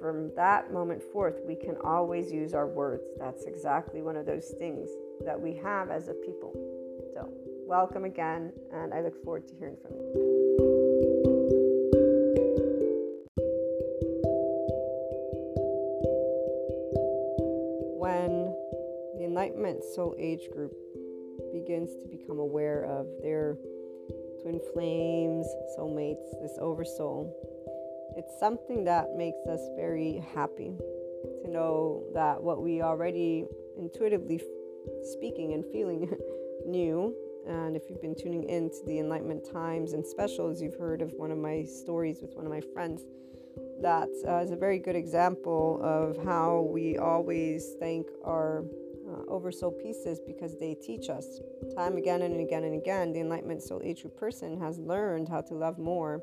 from that moment forth, we can always use our words. That's exactly one of those things that we have as a people. So, welcome again, and I look forward to hearing from you. When the Enlightenment soul age group begins to become aware of their twin flames, soulmates, this oversoul, it's something that makes us very happy to know that what we already intuitively speaking and feeling knew. And if you've been tuning in to the Enlightenment Times and specials, you've heard of one of my stories with one of my friends. That uh, is a very good example of how we always thank our uh, oversoul pieces because they teach us time again and again and again. The Enlightenment Soul Age person has learned how to love more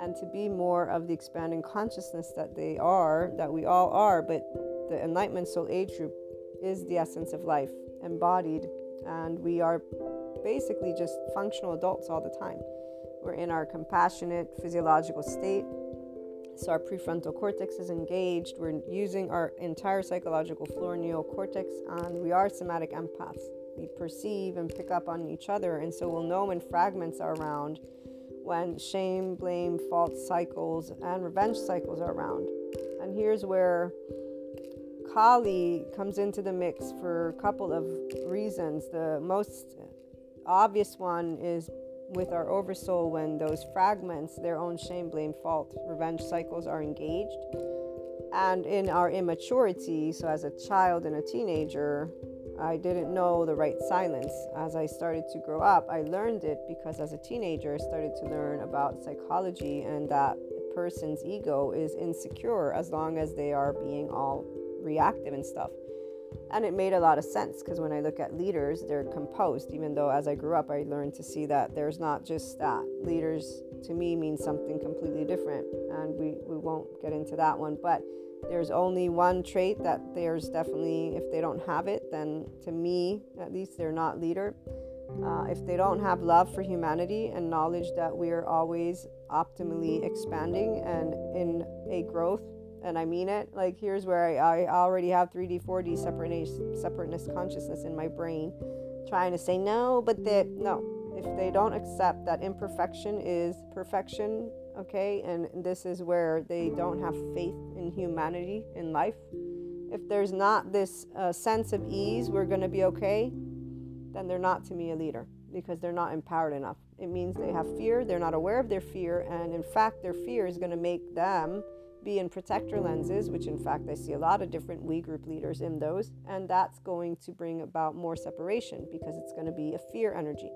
and to be more of the expanding consciousness that they are, that we all are. But the Enlightenment Soul Age Group is the essence of life embodied, and we are basically just functional adults all the time. We're in our compassionate physiological state. So our prefrontal cortex is engaged. We're using our entire psychological floor neocortex, and we are somatic empaths. We perceive and pick up on each other, and so we'll know when fragments are around when shame, blame, fault cycles, and revenge cycles are around. And here's where Kali comes into the mix for a couple of reasons. The most obvious one is with our oversoul when those fragments, their own shame, blame, fault, revenge cycles are engaged. And in our immaturity, so as a child and a teenager, I didn't know the right silence. As I started to grow up, I learned it because as a teenager, I started to learn about psychology and that a person's ego is insecure as long as they are being all reactive and stuff. And it made a lot of sense because when I look at leaders, they're composed, even though as I grew up, I learned to see that there's not just that. Leaders to me mean something completely different. And we, we won't get into that one. But there's only one trait that there's definitely if they don't have it then to me at least they're not leader. Uh, if they don't have love for humanity and knowledge that we're always optimally expanding and in a growth and i mean it like here's where i, I already have 3d 4d separateness, separateness consciousness in my brain trying to say no but that no. If they don't accept that imperfection is perfection okay? And this is where they don't have faith in humanity, in life. If there's not this uh, sense of ease, we're going to be okay, then they're not to me a leader because they're not empowered enough. It means they have fear, they're not aware of their fear, and in fact, their fear is going to make them be in protector lenses, which in fact I see a lot of different we group leaders in those, and that's going to bring about more separation because it's going to be a fear energy.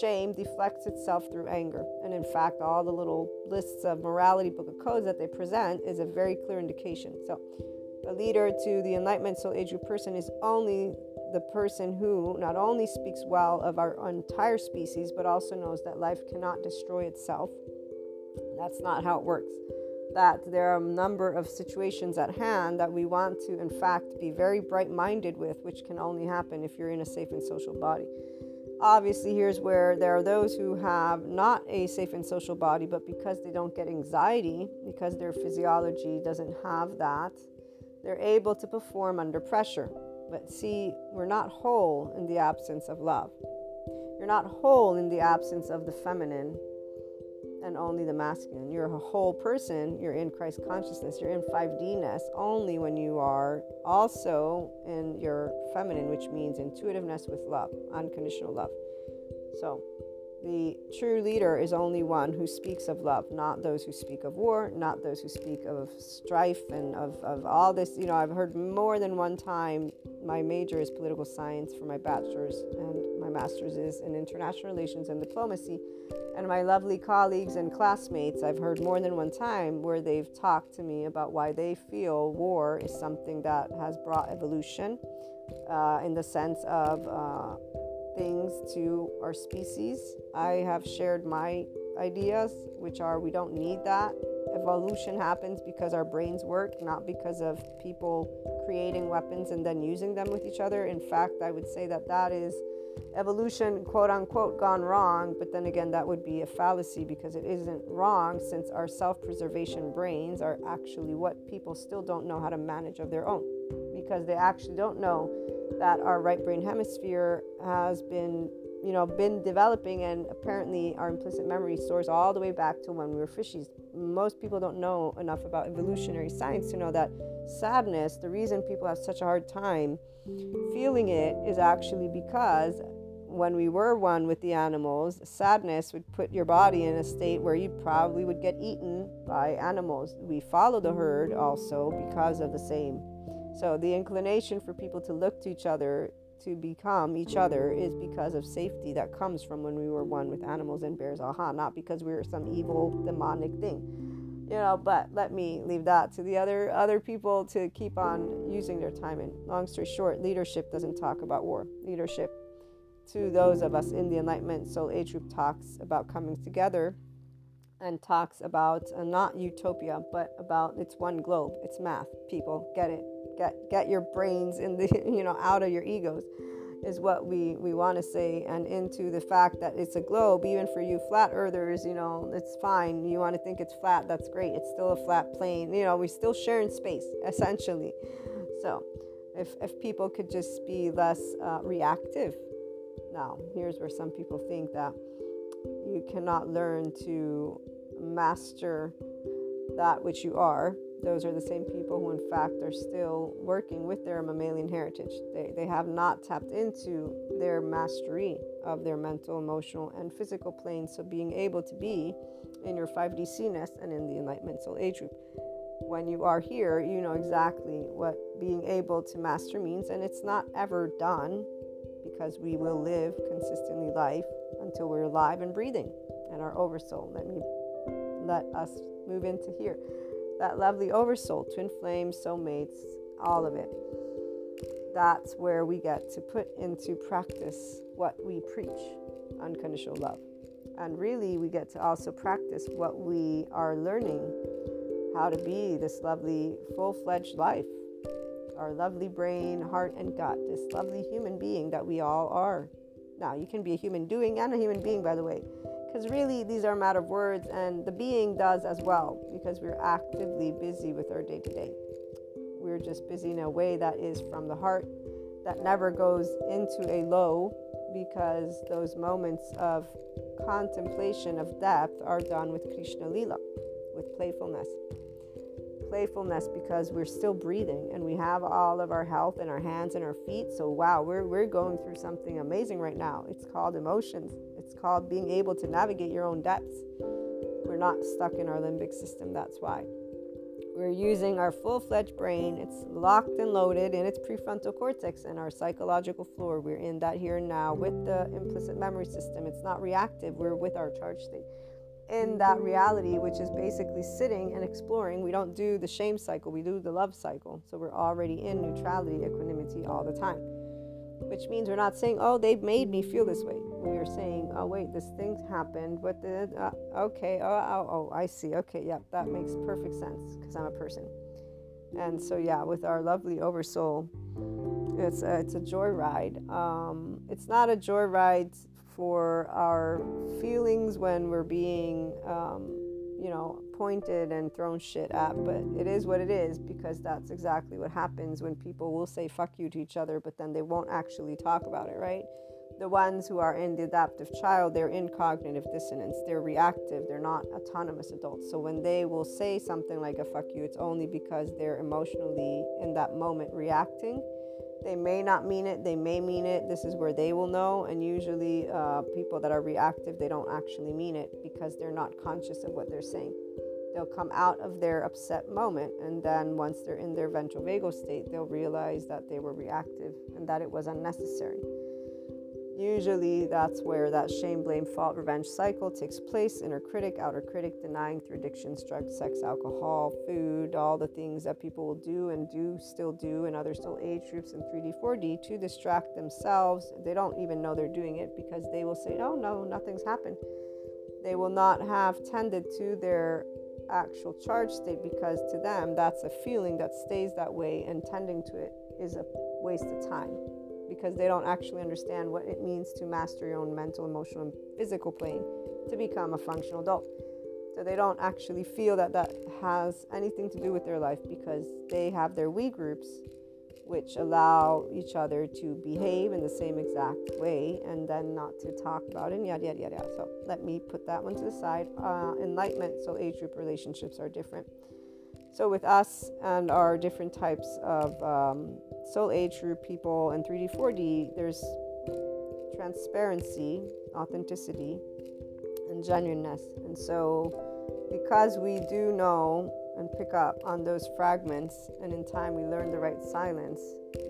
Shame deflects itself through anger. And in fact, all the little lists of morality book of codes that they present is a very clear indication. So, a leader to the Enlightenment Soul Age group person is only the person who not only speaks well of our entire species, but also knows that life cannot destroy itself. That's not how it works. That there are a number of situations at hand that we want to, in fact, be very bright minded with, which can only happen if you're in a safe and social body. Obviously, here's where there are those who have not a safe and social body, but because they don't get anxiety, because their physiology doesn't have that, they're able to perform under pressure. But see, we're not whole in the absence of love. You're not whole in the absence of the feminine and only the masculine. You're a whole person. You're in Christ consciousness. You're in 5D-ness only when you are also in your feminine, which means intuitiveness with love, unconditional love. So, the true leader is only one who speaks of love, not those who speak of war, not those who speak of strife and of, of all this. You know, I've heard more than one time my major is political science for my bachelor's, and my master's is in international relations and diplomacy. And my lovely colleagues and classmates, I've heard more than one time where they've talked to me about why they feel war is something that has brought evolution uh, in the sense of uh, things to our species. I have shared my ideas, which are we don't need that. Evolution happens because our brains work, not because of people creating weapons and then using them with each other. In fact, I would say that that is evolution, quote unquote, gone wrong, but then again, that would be a fallacy because it isn't wrong since our self preservation brains are actually what people still don't know how to manage of their own because they actually don't know that our right brain hemisphere has been you know, been developing, and apparently our implicit memory stores all the way back to when we were fishies. Most people don't know enough about evolutionary science to know that sadness, the reason people have such a hard time feeling it, is actually because when we were one with the animals, sadness would put your body in a state where you probably would get eaten by animals. We follow the herd also because of the same. So the inclination for people to look to each other to become each other is because of safety that comes from when we were one with animals and bears. Aha not because we were some evil demonic thing. You know but let me leave that to the other other people to keep on using their time. And long story short leadership doesn't talk about war. Leadership to those of us in the enlightenment soul age group talks about coming together and talks about uh, not utopia but about it's one globe. It's math people. Get it get get your brains in the you know out of your egos is what we we want to say and into the fact that it's a globe even for you flat earthers you know it's fine. You want to think it's flat that's great. It's still a flat plane. You know we still share in space essentially. So if if people could just be less uh, reactive now here's where some people think that you cannot learn to master that which you are those are the same people who, in fact, are still working with their mammalian heritage. They, they have not tapped into their mastery of their mental, emotional, and physical planes. So, being able to be in your 5D CNES and in the Enlightenment Soul Age group. When you are here, you know exactly what being able to master means, and it's not ever done because we will live consistently life until we're alive and breathing and our oversoul. Let me let us move into here that lovely oversoul, twin flames, soulmates, all of it. That's where we get to put into practice what we preach unconditional love. And really, we get to also practice what we are learning how to be this lovely, full fledged life, our lovely brain, heart, and gut, this lovely human being that we all are. Now, you can be a human doing and a human being, by the way because really these are a matter of words and the being does as well because we're actively busy with our day to day we're just busy in a way that is from the heart that never goes into a low because those moments of contemplation of depth are done with krishna lila with playfulness. Playfulness because we're still breathing and we have all of our health in our hands and our feet so wow we're, we're going through something amazing right now. It's called emotions it's called being able to navigate your own depths. We're not stuck in our limbic system, that's why. We're using our full fledged brain. It's locked and loaded in its prefrontal cortex and our psychological floor. We're in that here and now with the implicit memory system. It's not reactive, we're with our charge state. In that reality, which is basically sitting and exploring, we don't do the shame cycle, we do the love cycle. So we're already in neutrality, equanimity all the time which means we're not saying, oh, they've made me feel this way. We are saying, oh, wait, this thing happened. What did, uh, okay, oh, oh, oh, I see. Okay, yeah, that makes perfect sense because I'm a person. And so, yeah, with our lovely oversoul, it's a, it's a joyride. Um, it's not a joyride for our feelings when we're being, um, you know, pointed and thrown shit at, but it is what it is because that's exactly what happens when people will say fuck you to each other, but then they won't actually talk about it, right? The ones who are in the adaptive child, they're in cognitive dissonance. They're reactive. They're not autonomous adults. So when they will say something like a fuck you, it's only because they're emotionally in that moment reacting they may not mean it, they may mean it. This is where they will know. And usually, uh, people that are reactive, they don't actually mean it because they're not conscious of what they're saying. They'll come out of their upset moment, and then once they're in their ventral vagal state, they'll realize that they were reactive and that it was unnecessary. Usually, that's where that shame, blame, fault, revenge cycle takes place inner critic, outer critic, denying through addictions, drugs, sex, alcohol, food, all the things that people will do and do still do and other soul age groups in 3D, 4D to distract themselves. They don't even know they're doing it because they will say, Oh, no, nothing's happened. They will not have tended to their actual charge state because to them that's a feeling that stays that way and tending to it is a waste of time because they don't actually understand what it means to master your own mental, emotional, and physical plane to become a functional adult. So they don't actually feel that that has anything to do with their life because they have their we groups which allow each other to behave in the same exact way and then not to talk about it and yada yada yada. So let me put that one to the side. Uh, enlightenment, so age group relationships are different. So with us and our different types of um, soul age group people and 3D, 4D, there's transparency, authenticity, and genuineness. And so because we do know and pick up on those fragments. And in time, we learn the right silence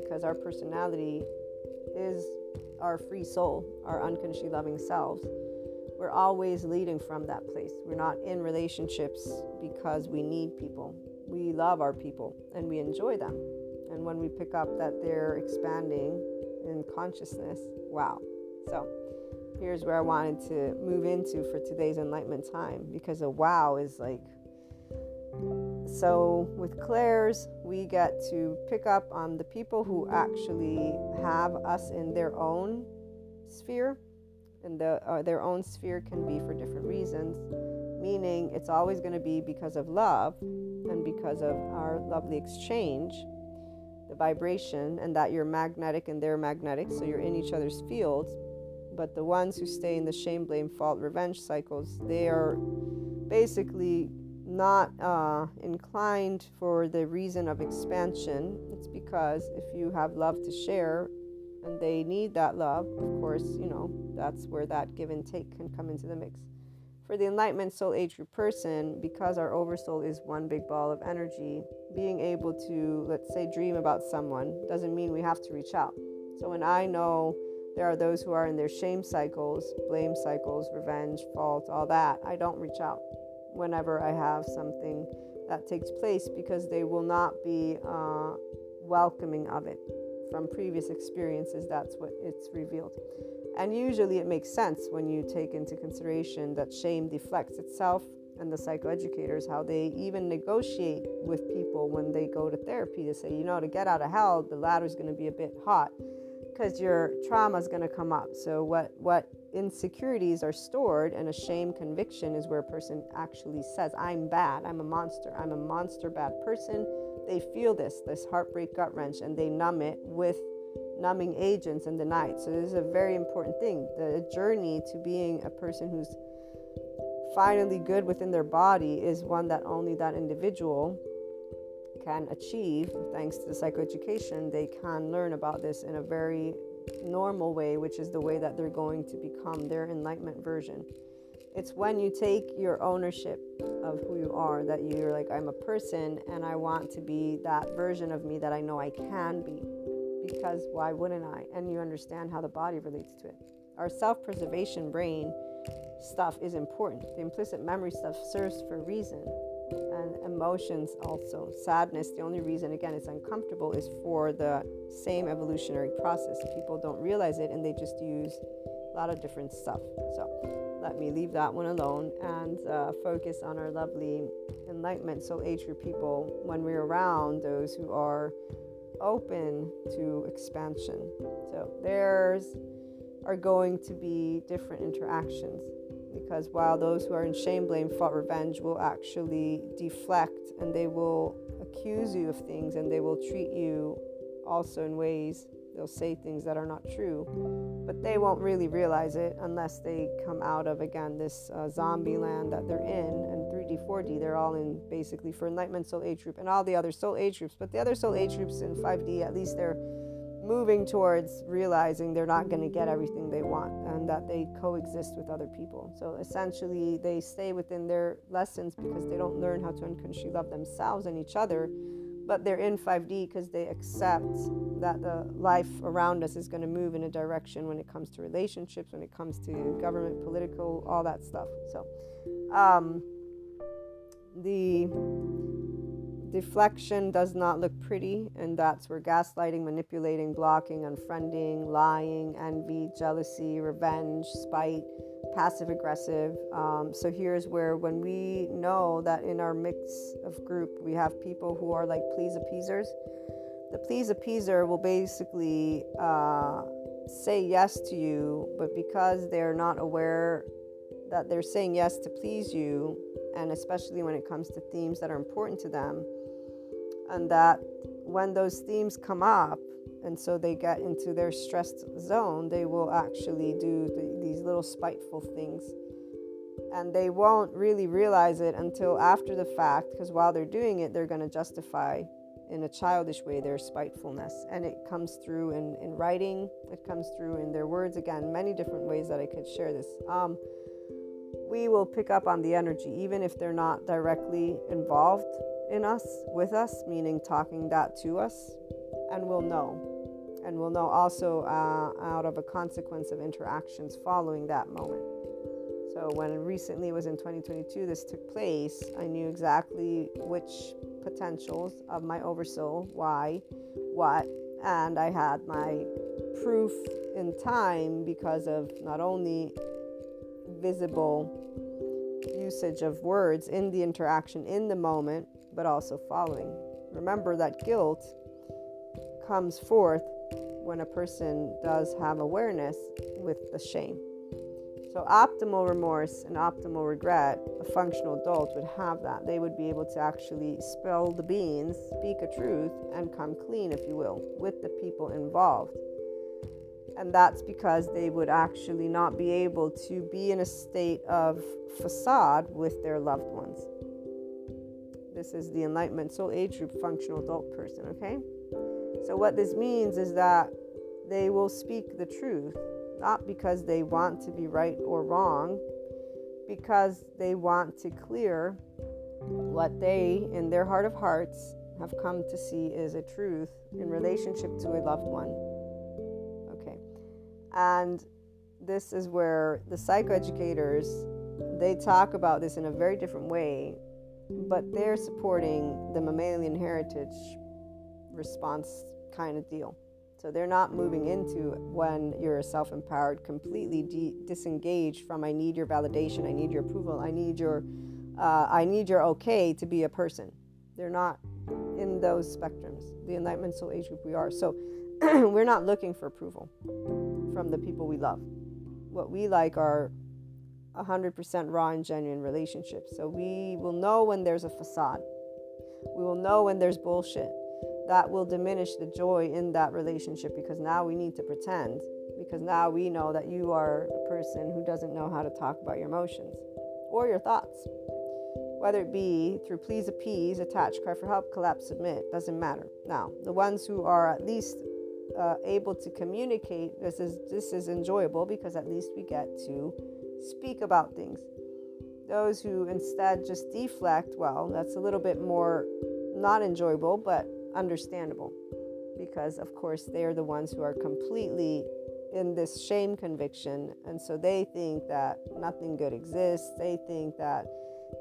because our personality is our free soul, our unconsciously loving selves. We're always leading from that place. We're not in relationships because we need people. We love our people and we enjoy them. And when we pick up that they're expanding in consciousness, wow. So, here's where I wanted to move into for today's enlightenment time because a wow is like so, with clairs, we get to pick up on the people who actually have us in their own sphere, and the, uh, their own sphere can be for different reasons, meaning it's always going to be because of love and because of our lovely exchange, the vibration, and that you're magnetic and they're magnetic, so you're in each other's fields. But the ones who stay in the shame, blame, fault, revenge cycles, they are basically not uh, inclined for the reason of expansion, it's because if you have love to share and they need that love, of course, you know, that's where that give and take can come into the mix. For the Enlightenment Soul Age person, because our oversoul is one big ball of energy, being able to, let's say, dream about someone doesn't mean we have to reach out. So when I know there are those who are in their shame cycles, blame cycles, revenge, fault, all that, I don't reach out whenever I have something that takes place because they will not be uh, welcoming of it. From previous experiences, that's what it's revealed. And usually it makes sense when you take into consideration that shame deflects itself and the psychoeducators, how they even negotiate with people when they go to therapy to say, you know, to get out of hell, the ladder is going to be a bit hot because your trauma is going to come up. So, what, what insecurities are stored and a shame conviction is where a person actually says i'm bad i'm a monster i'm a monster bad person they feel this this heartbreak gut wrench and they numb it with numbing agents in the night. So this is a very important thing. The journey to being a person who's finally good within their body is one that only that individual can achieve. Thanks to the psychoeducation they can learn about this in a very normal way, which is the way that they're going to become their enlightenment version. It's when you take your ownership of who you are that you're like, I'm a person and I want to be that version of me that I know I can be. Because why wouldn't I? And you understand how the body relates to it. Our self preservation brain stuff is important. The implicit memory stuff serves for reason and emotions also. Sadness, the only reason, again, it's uncomfortable is for the same evolutionary process. People don't realize it and they just use a lot of different stuff. So let me leave that one alone and uh, focus on our lovely enlightenment soul group people when we're around those who are open to expansion. So there's are going to be different interactions because while those who are in shame, blame, fault, revenge will actually deflect and they will accuse you of things and they will treat you also in ways they'll say things that are not true but they won't really realize it unless they come out of again this uh, zombie land that they're in and 3d 4d they're all in basically for enlightenment soul age group and all the other soul age groups but the other soul age groups in 5d at least they're moving towards realizing they're not going to get everything they want and that they coexist with other people. So essentially, they stay within their lessons because they don't learn how to unconsciously love themselves and each other, but they're in 5D because they accept that the life around us is going to move in a direction when it comes to relationships, when it comes to government, political, all that stuff. So, um, the Deflection does not look pretty, and that's where gaslighting, manipulating, blocking, unfriending, lying, envy, jealousy, revenge, spite, passive aggressive. Um, so here's where, when we know that in our mix of group we have people who are like please appeasers, the please appeaser will basically uh, say yes to you, but because they're not aware that they're saying yes to please you, and especially when it comes to themes that are important to them, And that when those themes come up, and so they get into their stressed zone, they will actually do the, these little spiteful things. And they won't really realize it until after the fact, because while they're doing it, they're going to justify in a childish way their spitefulness. And it comes through in, in writing, it comes through in their words. Again, many different ways that I could share this. Um, we will pick up on the energy, even if they're not directly involved in us, with us, meaning talking that to us, and we'll know. And we'll know also uh, out of a consequence of interactions following that moment. So, when recently it was in 2022, this took place, I knew exactly which potentials of my oversoul, why, what, and I had my proof in time because of not only visible usage of words in the interaction in the moment, but also following. Remember that guilt comes forth when a person does have awareness with the shame. So, optimal remorse and optimal regret, a functional adult would have that. They would be able to actually spill the beans, speak a truth, and come clean, if you will, with the people involved. And that's because they would actually not be able to be in a state of facade with their loved ones. This is the Enlightenment Soul Age Group functional adult person, okay? So, what this means is that they will speak the truth, not because they want to be right or wrong, because they want to clear what they, in their heart of hearts, have come to see is a truth in relationship to a loved one. Okay. And this is where the psychoeducators they talk about this in a very different way, but they're supporting the mammalian heritage response kind of deal. So they're not moving into when you're self empowered, completely de- disengaged from I need your validation, I need your approval, I need your, uh, I need your okay to be a person. They're not in those spectrums. The Enlightenment Soul Age group we are. So we're not looking for approval from the people we love. What we like are 100% raw and genuine relationships. So we will know when there's a facade. We will know when there's bullshit that will diminish the joy in that relationship because now we need to pretend because now we know that you are a person who doesn't know how to talk about your emotions or your thoughts. Whether it be through please appease attach cry for help collapse submit doesn't matter. Now the ones who are at least uh, able to communicate this is this is enjoyable because at least we get to speak about things. Those who instead just deflect well that's a little bit more not enjoyable but understandable because, of course, they're the ones who are completely in this shame conviction. And so they think that nothing good exists. They think that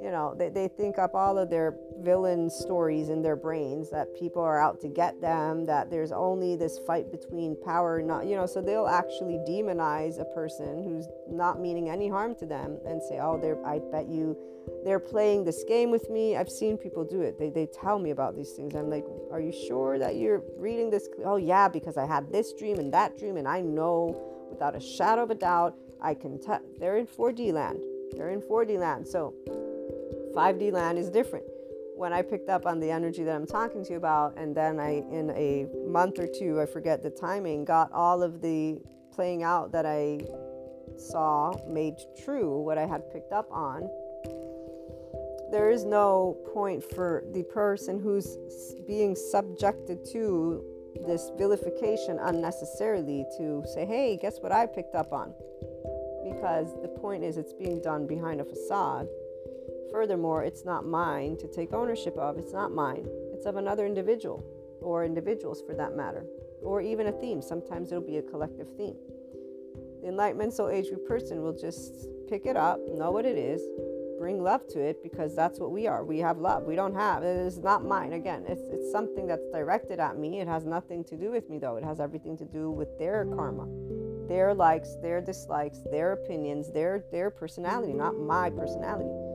you know, they, they think up all of their villain stories in their brains that people are out to get them, that there's only this fight between power, not, you know, so they'll actually demonize a person who's not meaning any harm to them and say, oh, they're, I bet you they're playing this game with me. I've seen people do it. They, they tell me about these things. I'm like, are you sure that you're reading this? Oh, yeah, because I had this dream and that dream, and I know without a shadow of a doubt, I can tell. They're in 4D land. They're in 4D land. So 5D land is different. When I picked up on the energy that I'm talking to you about, and then I, in a month or two, I forget the timing, got all of the playing out that I saw made true, what I had picked up on, there is no point for the person who's being subjected to this vilification unnecessarily to say, hey, guess what I picked up on? Because the point is, it's being done behind a facade Furthermore, it's not mine to take ownership of. It's not mine. It's of another individual, or individuals for that matter, or even a theme. Sometimes it'll be a collective theme. The Enlightenment Soul Age person will just pick it up, know what it is, bring love to it because that's what we are. We have love. We don't have it is not mine. Again, it's it's something that's directed at me. It has nothing to do with me though. It has everything to do with their karma, their likes, their dislikes, their opinions, their their personality, not my personality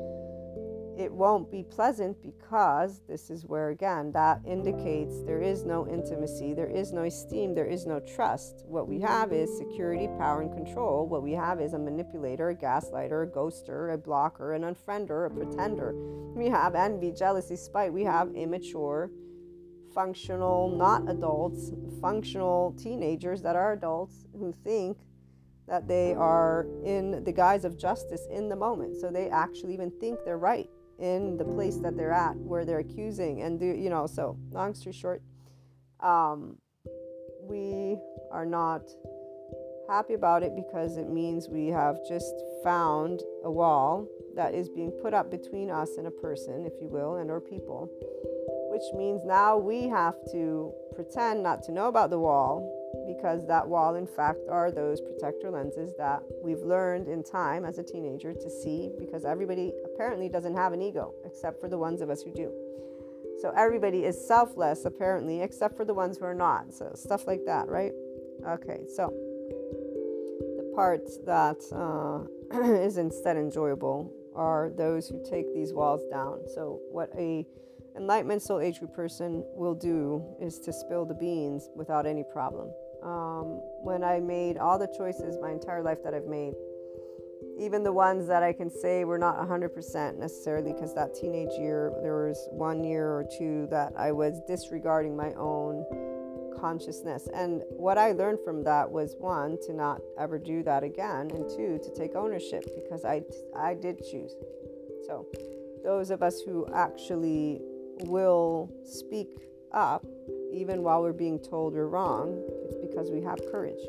it won't be pleasant because this is where again that indicates there is no intimacy there is no esteem there is no trust. What we have is security power and control. What we have is a manipulator a gaslighter a ghoster a blocker an unfriender a pretender. We have envy jealousy spite. We have immature functional, not adults, functional teenagers that are adults who think that they are in the guise of justice in the moment. So they actually even think they're right in the place that they're at where they're accusing and do you know so long story short um, we are not happy about it because it means we have just found a wall that is being put up between us and a person if you will and our people which means now we have to pretend not to know about the wall because that wall, in fact, are those protector lenses that we've learned in time as a teenager to see because everybody apparently doesn't have an ego except for the ones of us who do. So everybody is selfless apparently except for the ones who are not. So stuff like that, right? Okay, so the parts that uh, is instead enjoyable are those who take these walls down. So what a enlightenment soul age group person will do is to spill the beans without any problem um, when I made all the choices my entire life that I've made, even the ones that I can say were not 100% necessarily, because that teenage year, there was one year or two that I was disregarding my own consciousness. And what I learned from that was one, to not ever do that again, and two, to take ownership because I, I did choose. So, those of us who actually will speak up, even while we're being told we're wrong, because we have courage,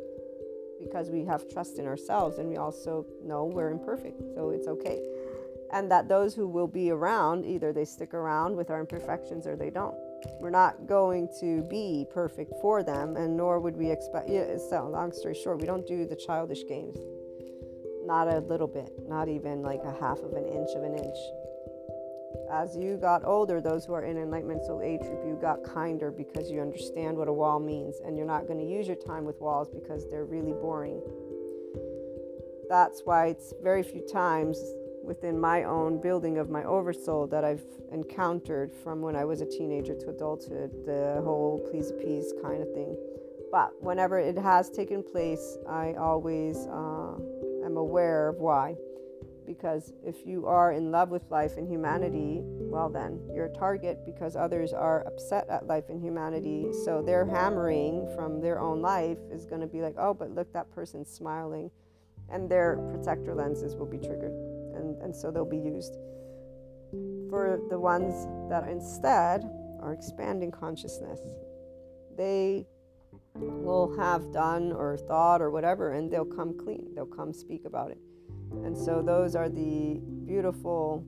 because we have trust in ourselves, and we also know we're imperfect, so it's okay. And that those who will be around, either they stick around with our imperfections or they don't. We're not going to be perfect for them, and nor would we expect. Yeah, so, long story short, we don't do the childish games. Not a little bit, not even like a half of an inch of an inch as you got older, those who are in enlightenment soul age you got kinder because you understand what a wall means, and you're not going to use your time with walls because they're really boring. That's why it's very few times within my own building of my oversoul that I've encountered from when I was a teenager to adulthood, the whole please appease kind of thing. But whenever it has taken place, I always uh, am aware of why because if you are in love with life and humanity, well, then you're a target because others are upset at life and humanity. So their hammering from their own life is going to be like, oh, but look, that person's smiling. And their protector lenses will be triggered. And, and so they'll be used. For the ones that instead are expanding consciousness, they will have done or thought or whatever, and they'll come clean. They'll come speak about it. And so those are the beautiful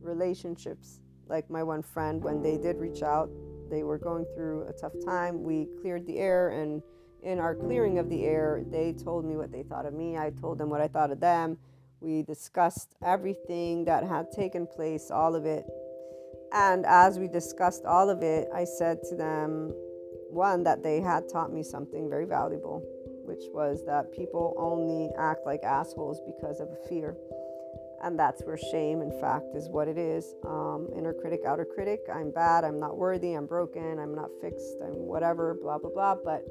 relationships. Like my one friend, when they did reach out, they were going through a tough time. We cleared the air, and in our clearing of the air, they told me what they thought of me. I told them what I thought of them. We discussed everything that had taken place, all of it. And as we discussed all of it, I said to them, one, that they had taught me something very valuable which was that people only act like assholes because of a fear. And that's where shame, in fact, is what it is. Um, inner critic, outer critic. I'm bad. I'm not worthy. I'm broken. I'm not fixed. I'm whatever, blah, blah, blah. But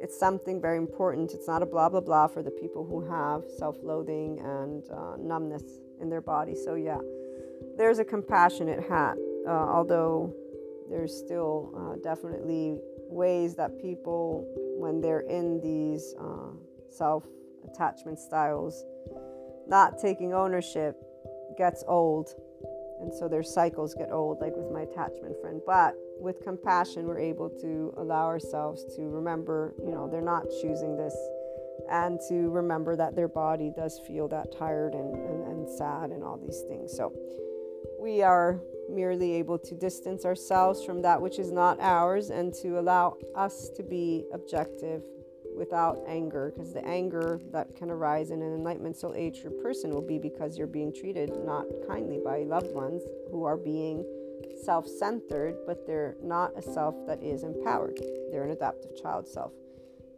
it's something very important. It's not a blah, blah, blah for the people who have self loathing and uh, numbness in their body. So, yeah, there's a compassionate hat, uh, although there's still uh, definitely ways that people when they're in these uh, self attachment styles, not taking ownership gets old. And so their cycles get old, like with my attachment friend. But with compassion, we're able to allow ourselves to remember, you know, they're not choosing this and to remember that their body does feel that tired and, and, and sad and all these things. So we are merely able to distance ourselves from that which is not ours and to allow us to be objective without anger because the anger that can arise in an enlightenment soul age your person will be because you're being treated not kindly by loved ones who are being self-centered but they're not a self that is empowered. They're an adaptive child self.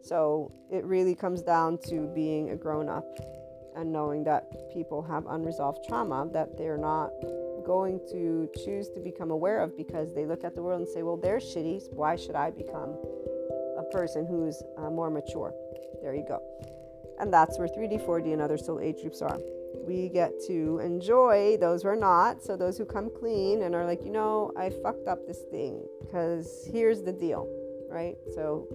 So it really comes down to being a grown up and knowing that people have unresolved trauma that they're not going to choose to become aware of because they look at the world and say, well, they're shitty. Why should I become a person who's uh, more mature? There you go. And that's where 3D, 4D, and other soul age groups are. We get to enjoy those who are not. So, those who come clean and are like, you know, I fucked up this thing because here's the deal, right? So,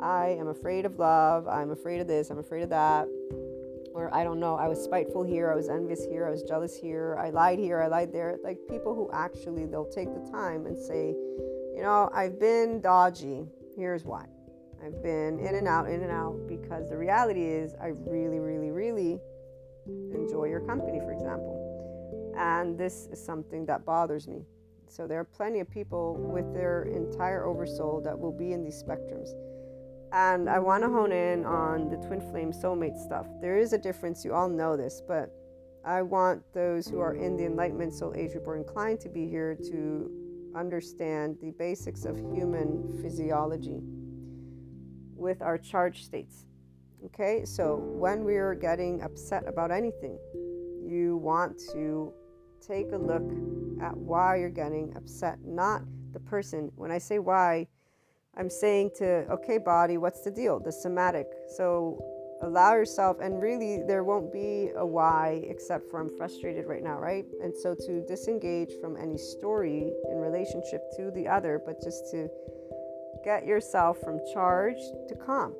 I am afraid of love. I'm afraid of this. I'm afraid of that. Or I don't know, I was spiteful here. I was envious here. I was jealous here. I lied here. I lied there. Like people who actually, they'll take the time and say, you know, I've been dodgy. Here's why. I've been in and out, in and out, because the reality is I really, really, really enjoy your company, for example. And this is something that bothers me. So there are plenty of people with their entire oversoul that will be in these spectrums. And I want to hone in on the twin flame soulmate stuff. There is a difference, you all know this, but I want those who are in the enlightenment soul age or inclined to be here to understand the basics of human physiology with our charge states. Okay, so when we're getting upset about anything, you want to take a look at why you're getting upset, not the person. When I say why, I'm saying to, okay, body, what's the deal? The somatic. So allow yourself, and really, there won't be a why except for I'm frustrated right now, right? And so to disengage from any story in relationship to the other, but just to get yourself from charge to calm.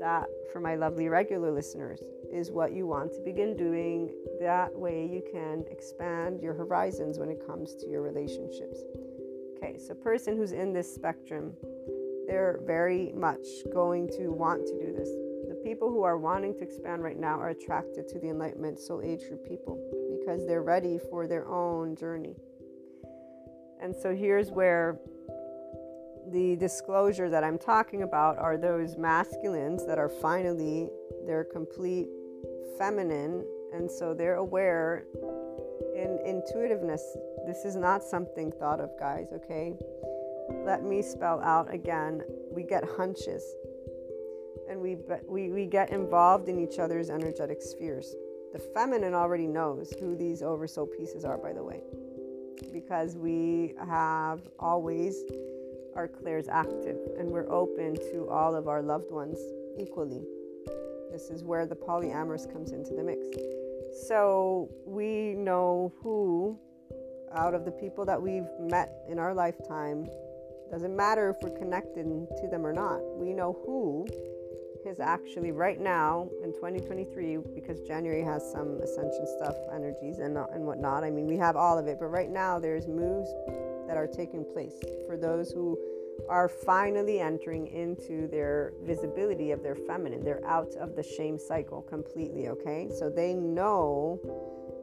That, for my lovely regular listeners, is what you want to begin doing. That way, you can expand your horizons when it comes to your relationships. Okay, so, person who's in this spectrum, they're very much going to want to do this. The people who are wanting to expand right now are attracted to the Enlightenment Soul Age group people because they're ready for their own journey. And so, here's where the disclosure that I'm talking about are those masculines that are finally they're complete feminine and so they're aware intuitiveness. This is not something thought of guys okay? Let me spell out again. We get hunches. And we, we we get involved in each other's energetic spheres. The feminine already knows who these oversoul pieces are by the way because we have always our clairs active and we're open to all of our loved ones equally. This is where the polyamorous comes into the mix. So we know who, out of the people that we've met in our lifetime, doesn't matter if we're connected to them or not, we know who is actually right now in 2023 because January has some ascension stuff, energies, and, and whatnot. I mean, we have all of it, but right now there's moves that are taking place for those who are finally entering into their visibility of their feminine. They're out of the shame cycle completely, okay? So they know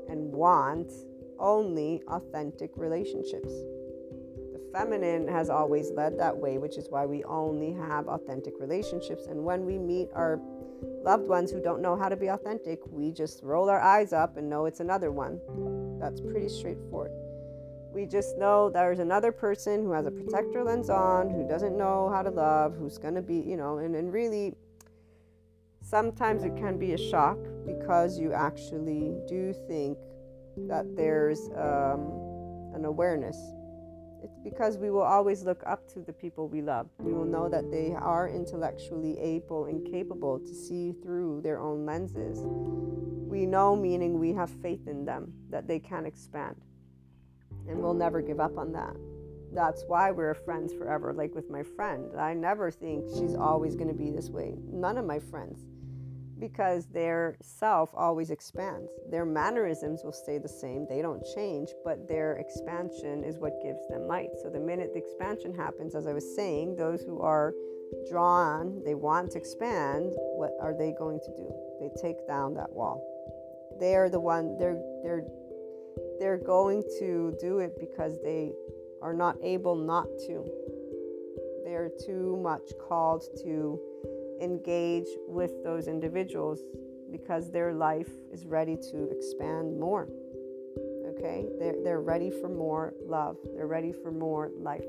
and want only authentic relationships. The feminine has always led that way, which is why we only have authentic relationships. And when we meet our loved ones who don't know how to be authentic, we just roll our eyes up and know it's another one. That's pretty straightforward. We just know there's another person who has a protector lens on, who doesn't know how to love, who's going to be, you know, and, and really sometimes it can be a shock because you actually do think that there's um, an awareness. It's because we will always look up to the people we love. We will know that they are intellectually able and capable to see through their own lenses. We know, meaning we have faith in them, that they can expand and we'll never give up on that. That's why we're friends forever. Like with my friend, I never think she's always going to be this way. None of my friends, because their self always expands. Their mannerisms will stay the same, they don't change, but their expansion is what gives them light. So the minute the expansion happens, as I was saying, those who are drawn, they want to expand, what are they going to do? They take down that wall. They are the one, they're, they're they're going to do it because they are not able not to. They're too much called to engage with those individuals because their life is ready to expand more. Okay? They're, they're ready for more love, they're ready for more life.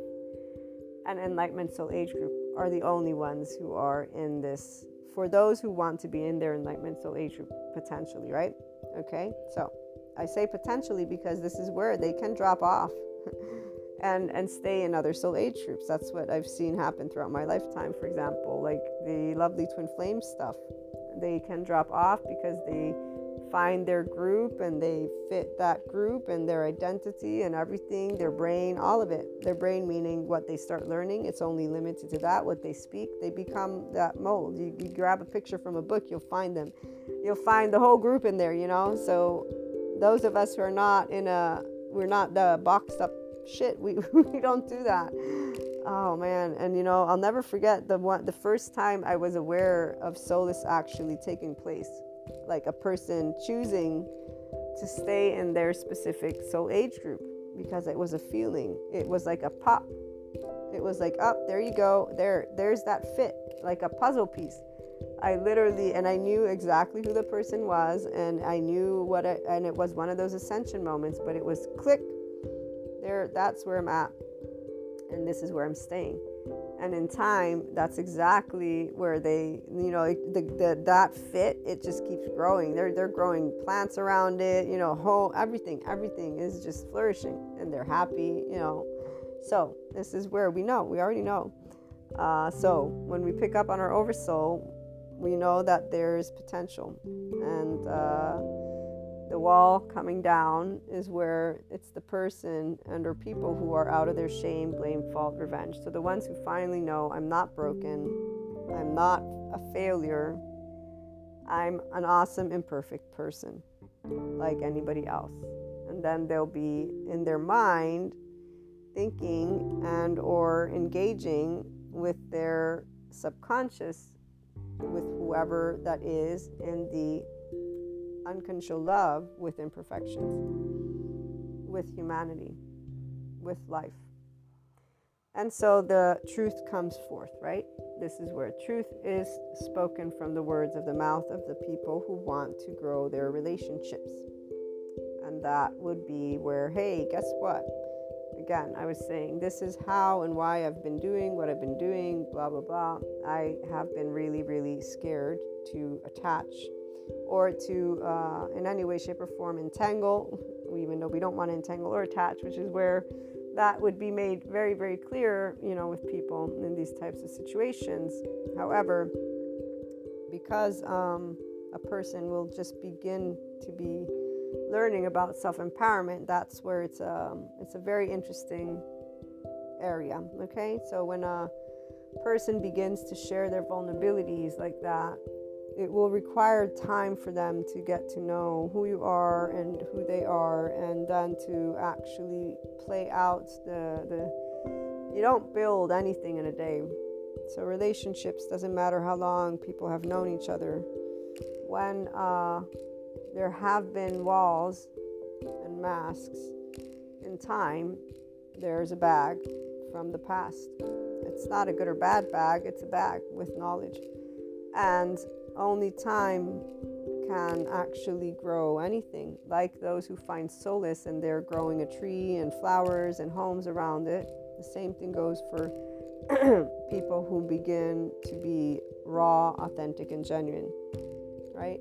And Enlightenment Soul Age Group are the only ones who are in this for those who want to be in their Enlightenment Soul Age Group potentially, right? Okay? So I say potentially because this is where they can drop off and and stay in other soul age groups that's what i've seen happen throughout my lifetime for example like the lovely twin flame stuff they can drop off because they find their group and they fit that group and their identity and everything, their brain, all of it. Their brain meaning what they start learning, it's only limited to that, what they speak, they become that mold. You, you grab a picture from a book, you'll find them. You'll find the whole group in there, you know? So those of us who are not in a, we're not the boxed up shit, we, we don't do that. Oh man, and you know, I'll never forget the one the first time I was aware of Soulless actually taking place like a person choosing to stay in their specific soul age group because it was a feeling. It was like a pop. It was like, up, oh, there you go. There, there's that fit, like a puzzle piece. I literally, and I knew exactly who the person was, and I knew what, it, and it was one of those ascension moments, but it was click. There, that's where I'm at, and this is where I'm staying. And in time that's exactly where they you know the, the that fit it just keeps growing. They're they're growing plants around it you know whole everything everything is just flourishing and they're happy you know. So this is where we know we already know. Uh, so when we pick up on our oversoul we know that there's potential and uh, the wall coming down is where it's the person and or people who are out of their shame, blame, fault, revenge. So the ones who finally know I'm not broken, I'm not a failure, I'm an awesome, imperfect person like anybody else. And then they'll be in their mind thinking and or engaging with their subconscious with whoever that is and the unconditional love with imperfections, with humanity, with life. And so the truth comes forth, right? This is where truth is spoken from the words of the mouth of the people who want to grow their relationships. And that would be where, hey, guess what? Again, I was saying this is how and why I've been doing what I've been doing, blah, blah, blah. I have been really, really scared to attach or to, uh, in any way, shape, or form, entangle, even though we don't want to entangle or attach, which is where that would be made very, very clear, you know, with people in these types of situations. However, because um, a person will just begin to be learning about self-empowerment, that's where it's a um, it's a very interesting area. Okay, so when a person begins to share their vulnerabilities like that, it will require time for them to get to know who you are and who they are and then to actually play out the the you don't build anything in a day so relationships doesn't matter how long people have known each other when uh, there have been walls and masks in time there's a bag from the past it's not a good or bad bag it's a bag with knowledge and only time can actually grow anything, like those who find solace and they're growing a tree and flowers and homes around it. The same thing goes for people who begin to be raw, authentic, and genuine, right?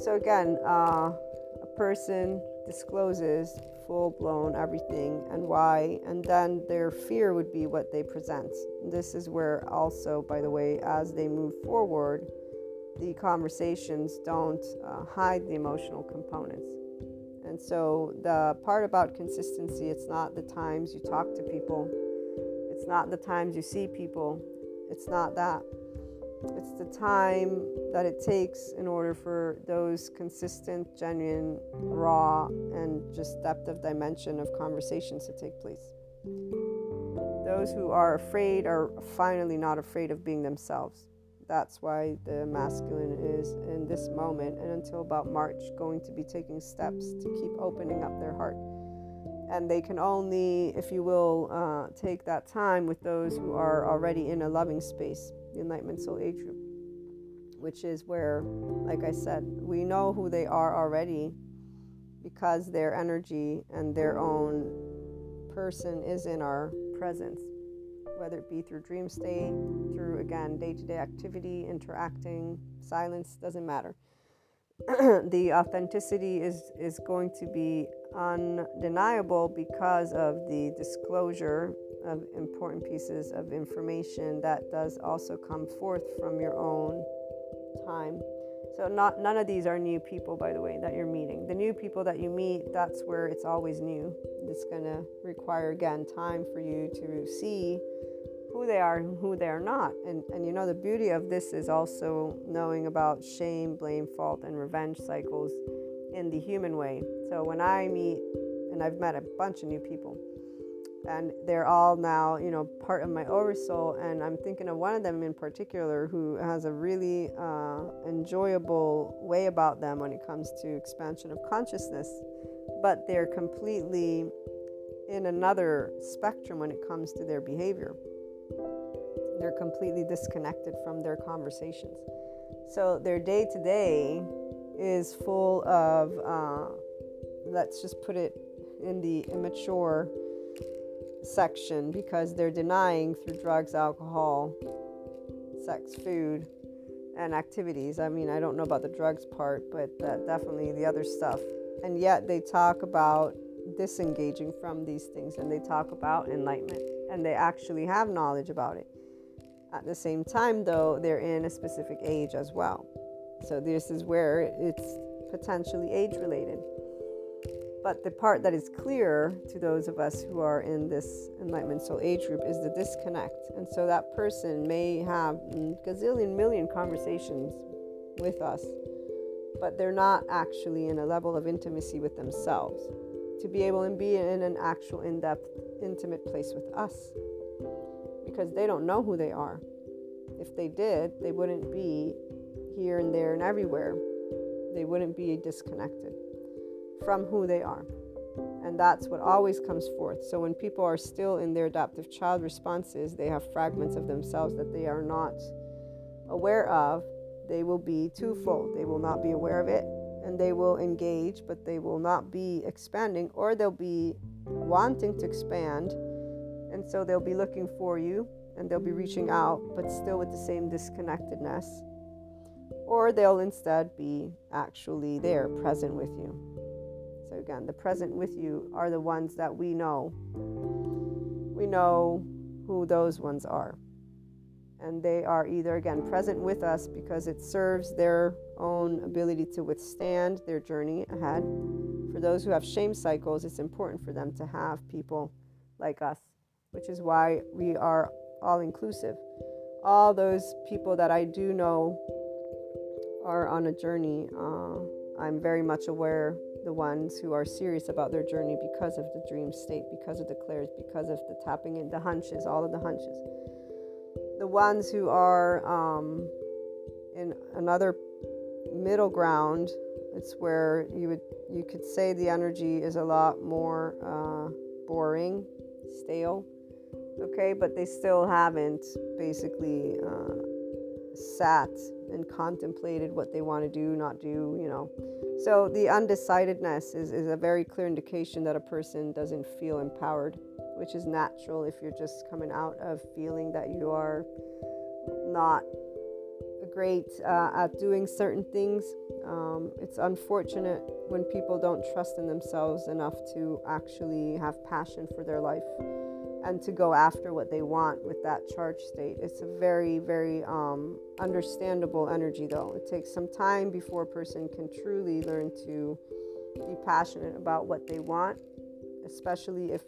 So, again, uh, a person discloses full blown everything and why, and then their fear would be what they present. This is where, also, by the way, as they move forward, the conversations don't uh, hide the emotional components. And so, the part about consistency, it's not the times you talk to people, it's not the times you see people, it's not that. It's the time that it takes in order for those consistent, genuine, raw, and just depth of dimension of conversations to take place. Those who are afraid are finally not afraid of being themselves that's why the masculine is in this moment and until about March going to be taking steps to keep opening up their heart. And they can only, if you will, uh, take that time with those who are already in a loving space, the Enlightenment Soul Age group, which is where, like I said, we know who they are already because their energy and their own person is in our presence whether it be through dream state, through again day to day activity, interacting, silence, doesn't matter. the authenticity is is going to be undeniable because of the disclosure of important pieces of information that does also come forth from your own time. So not none of these are new people by the way that you're meeting. The new people that you meet, that's where it's always new. It's going to require again time for you to see who they are and who they are not. And and you know the beauty of this is also knowing about shame, blame, fault and revenge cycles in the human way. So when I meet and I've met a bunch of new people and they're all now you know part of my oversoul. And i'm thinking of one of them in particular who has a really uh, enjoyable way about them when it comes to expansion of consciousness. But they're completely in another spectrum when it comes to their behavior. They're completely disconnected from their conversations. So their day to day is full of uh, let's just put it in the immature section because they're denying through drugs, alcohol, sex, food, and activities. I mean, I don't know about the drugs part, but definitely the other stuff. And yet they talk about disengaging from these things and they talk about enlightenment and they actually have knowledge about it. At the same time, though, they're in a specific age as well. So, this is where it's potentially age related. But the part that is clear to those of us who are in this enlightenment soul age group is the disconnect. And so that person may have gazillion million conversations with us, but they're not actually in a level of intimacy with themselves to be able to be in an actual in depth, intimate place with us because they don't know who they are. If they did, they wouldn't be here and there and everywhere. They wouldn't be disconnected from who they are. And that's what always comes forth. So when people are still in their adaptive child responses, they have fragments of themselves that they are not aware of. They will be twofold. They will not be aware of it and they will engage, but they will not be expanding, or they'll be wanting to expand. And so they'll be looking for you and they'll be reaching out, but still with the same disconnectedness. Or they'll instead be actually there, present with you. So, again, the present with you are the ones that we know. We know who those ones are. And they are either, again, present with us because it serves their own ability to withstand their journey ahead. For those who have shame cycles, it's important for them to have people like us, which is why we are all inclusive. All those people that I do know are on a journey. Uh, I'm very much aware the ones who are serious about their journey because of the dream state, because of the clairs, because of the tapping in the hunches, all of the hunches. The ones who are um, in another middle ground, it's where you would you could say the energy is a lot more uh, boring, stale, okay, but they still haven't basically uh, sat and contemplated what they want to do, not do, you know so the undecidedness is, is a very clear indication that a person doesn't feel empowered, which is natural if you're just coming out of feeling that you are not great uh, at doing certain things. Um, it's unfortunate when people don't trust in themselves enough to actually have passion for their life and to go after what they want with that charge state. It's a very, very um, understandable energy, though. It takes some time before a person can truly learn to be passionate about what they want, especially if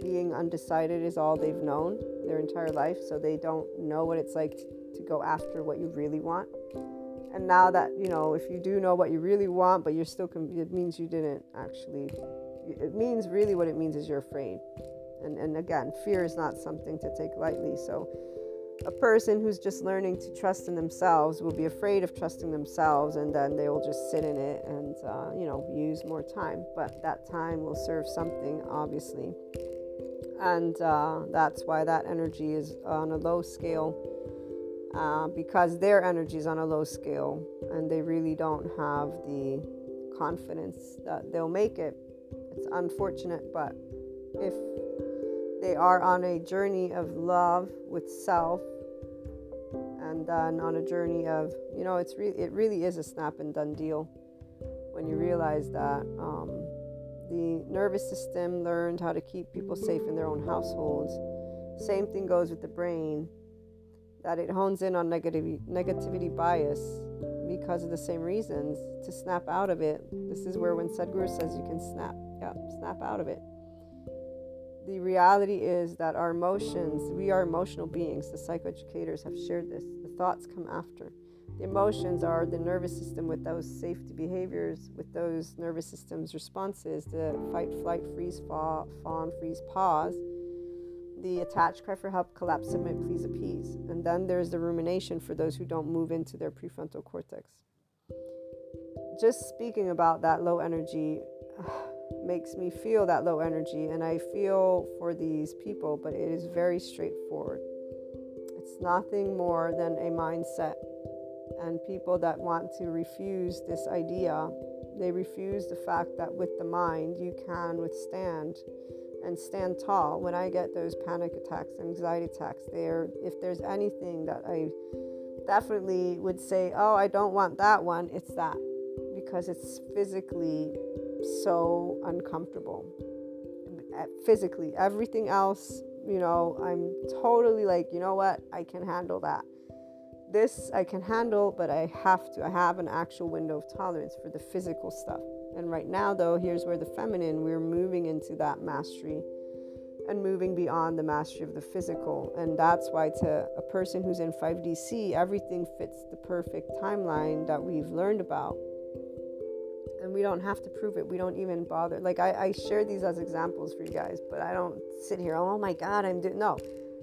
being undecided is all they've known their entire life, so they don't know what it's like to go after what you really want. And now that, you know, if you do know what you really want, but you're still, it means you didn't actually, it means really what it means is you're afraid and, and again, fear is not something to take lightly. So, a person who's just learning to trust in themselves will be afraid of trusting themselves, and then they will just sit in it and, uh, you know, use more time. But that time will serve something, obviously. And uh, that's why that energy is on a low scale. Uh, because their energy is on a low scale and they really don't have the confidence that they'll make it. It's unfortunate, but if they are on a journey of love with self and then on a journey of you know it's really it really is a snap and done deal when you realize that um, the nervous system learned how to keep people safe in their own households. Same thing goes with the brain that it hones in on negativity negativity bias because of the same reasons to snap out of it. This is where when sadhguru says you can snap yeah snap out of it the reality is that our emotions, we are emotional beings. The psychoeducators have shared this. The thoughts come after. The emotions are the nervous system with those safety behaviors, with those nervous systems responses, the fight, flight, freeze, fall, fawn, freeze, pause. The attach, cry for help, collapse, submit, please, appease. And then there's the rumination for those who don't move into their prefrontal cortex. Just speaking about that low energy makes me feel that low energy and I feel for these people, but it is very straightforward. It's nothing more than a mindset. And people that want to refuse this idea, they refuse the fact that with the mind you can withstand and stand tall. When I get those panic attacks, anxiety attacks, there if there's anything that I definitely would say, "Oh, I don't want that one," it's that because it's physically so uncomfortable uh, physically. Everything else, you know, I'm totally like, you know what, I can handle that. This I can handle, but I have to. I have an actual window of tolerance for the physical stuff. And right now, though, here's where the feminine, we're moving into that mastery and moving beyond the mastery of the physical. And that's why, to a person who's in 5DC, everything fits the perfect timeline that we've learned about and we don't have to prove it. We don't even bother. Like I, I share these as examples for you guys, but I don't sit here. Oh my God, I'm doing no.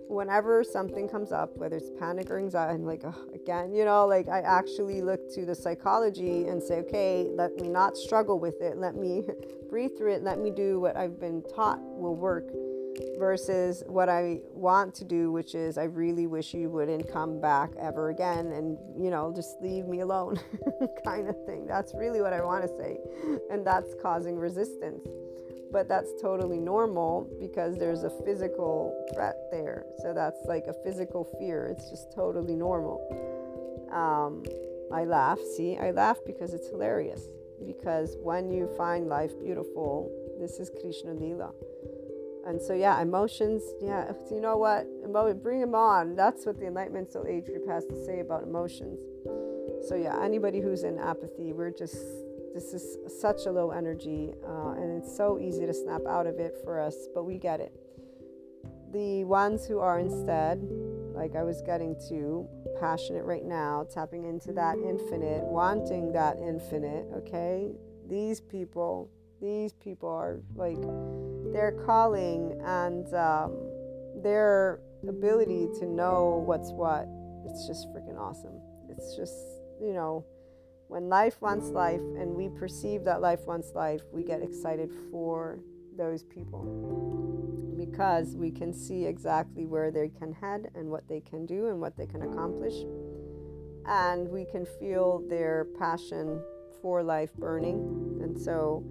Whenever something comes up, whether it's panic or anxiety, I'm like, oh, again, you know, like I actually look to the psychology and say, okay, let me not struggle with it. Let me breathe through it. Let me do what I've been taught will work versus what I want to do, which is I really wish you wouldn't come back ever again and, you know, just leave me alone kind of thing. That's really what I want to say. And that's causing resistance. But that's totally normal because there's a physical threat there. So that's like a physical fear. It's just totally normal. Um, I laugh. See, I laugh because it's hilarious. Because when you find life beautiful, this is Krishna Lila and so, yeah, emotions, yeah, you know what? Emo- bring them on. That's what the Enlightenment Soul Age group has to say about emotions. So, yeah, anybody who's in apathy, we're just, this is such a low energy, uh, and it's so easy to snap out of it for us, but we get it. The ones who are instead, like I was getting to, passionate right now, tapping into that infinite, wanting that infinite, okay? These people these people are like their calling and um, their ability to know what's what it's just freaking awesome. It's just you know when life wants life and we perceive that life wants life we get excited for those people because we can see exactly where they can head and what they can do and what they can accomplish. And we can feel their passion for life burning. And so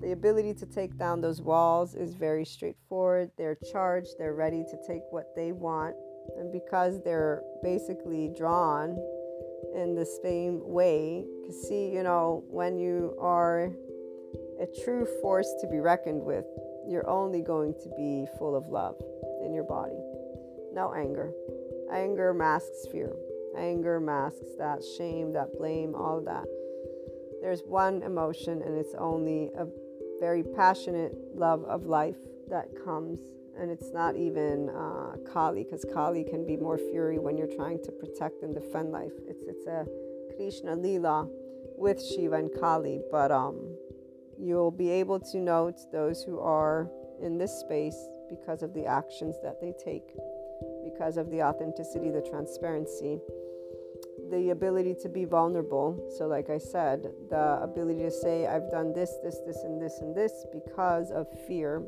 the ability to take down those walls is very straightforward. They're charged, they're ready to take what they want. And because they're basically drawn in the same way, because see, you know, when you are a true force to be reckoned with, you're only going to be full of love in your body. No anger. Anger masks fear. Anger masks that shame, that blame, all of that. There's one emotion, and it's only a very passionate love of life that comes. And it's not even uh, Kali, because Kali can be more fury when you're trying to protect and defend life. It's, it's a Krishna Lila with Shiva and Kali. But um, you'll be able to note those who are in this space because of the actions that they take, because of the authenticity, the transparency the ability to be vulnerable. So, like I said, the ability to say, I've done this, this, this, and this, and this because of fear.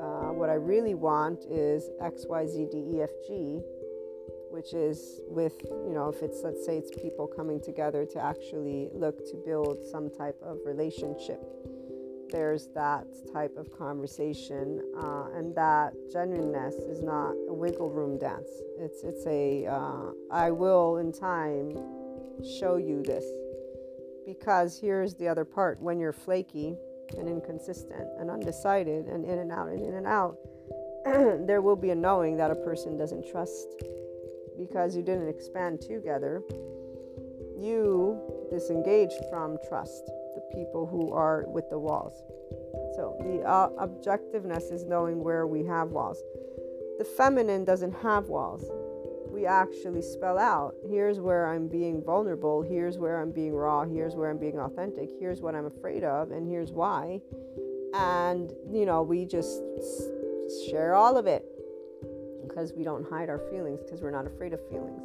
Uh, what I really want is X, Y, Z, D, E, F, G, which is with, you know, if it's, let's say, it's people coming together to actually look to build some type of relationship. There's that type of conversation, uh, and that genuineness is not a wiggle room dance. It's it's a uh, I will in time show you this, because here's the other part: when you're flaky and inconsistent and undecided and in and out and in and out, there will be a knowing that a person doesn't trust because you didn't expand together. You disengaged from trust the people who are with the walls. So the uh, objectiveness is knowing where we have walls. The feminine doesn't have walls. We actually spell out here's where I'm being vulnerable, here's where I'm being raw, here's where I'm being authentic, here's what I'm afraid of, and here's why. And, you know, we just share all of it because we don't hide our feelings because we're not afraid of feelings.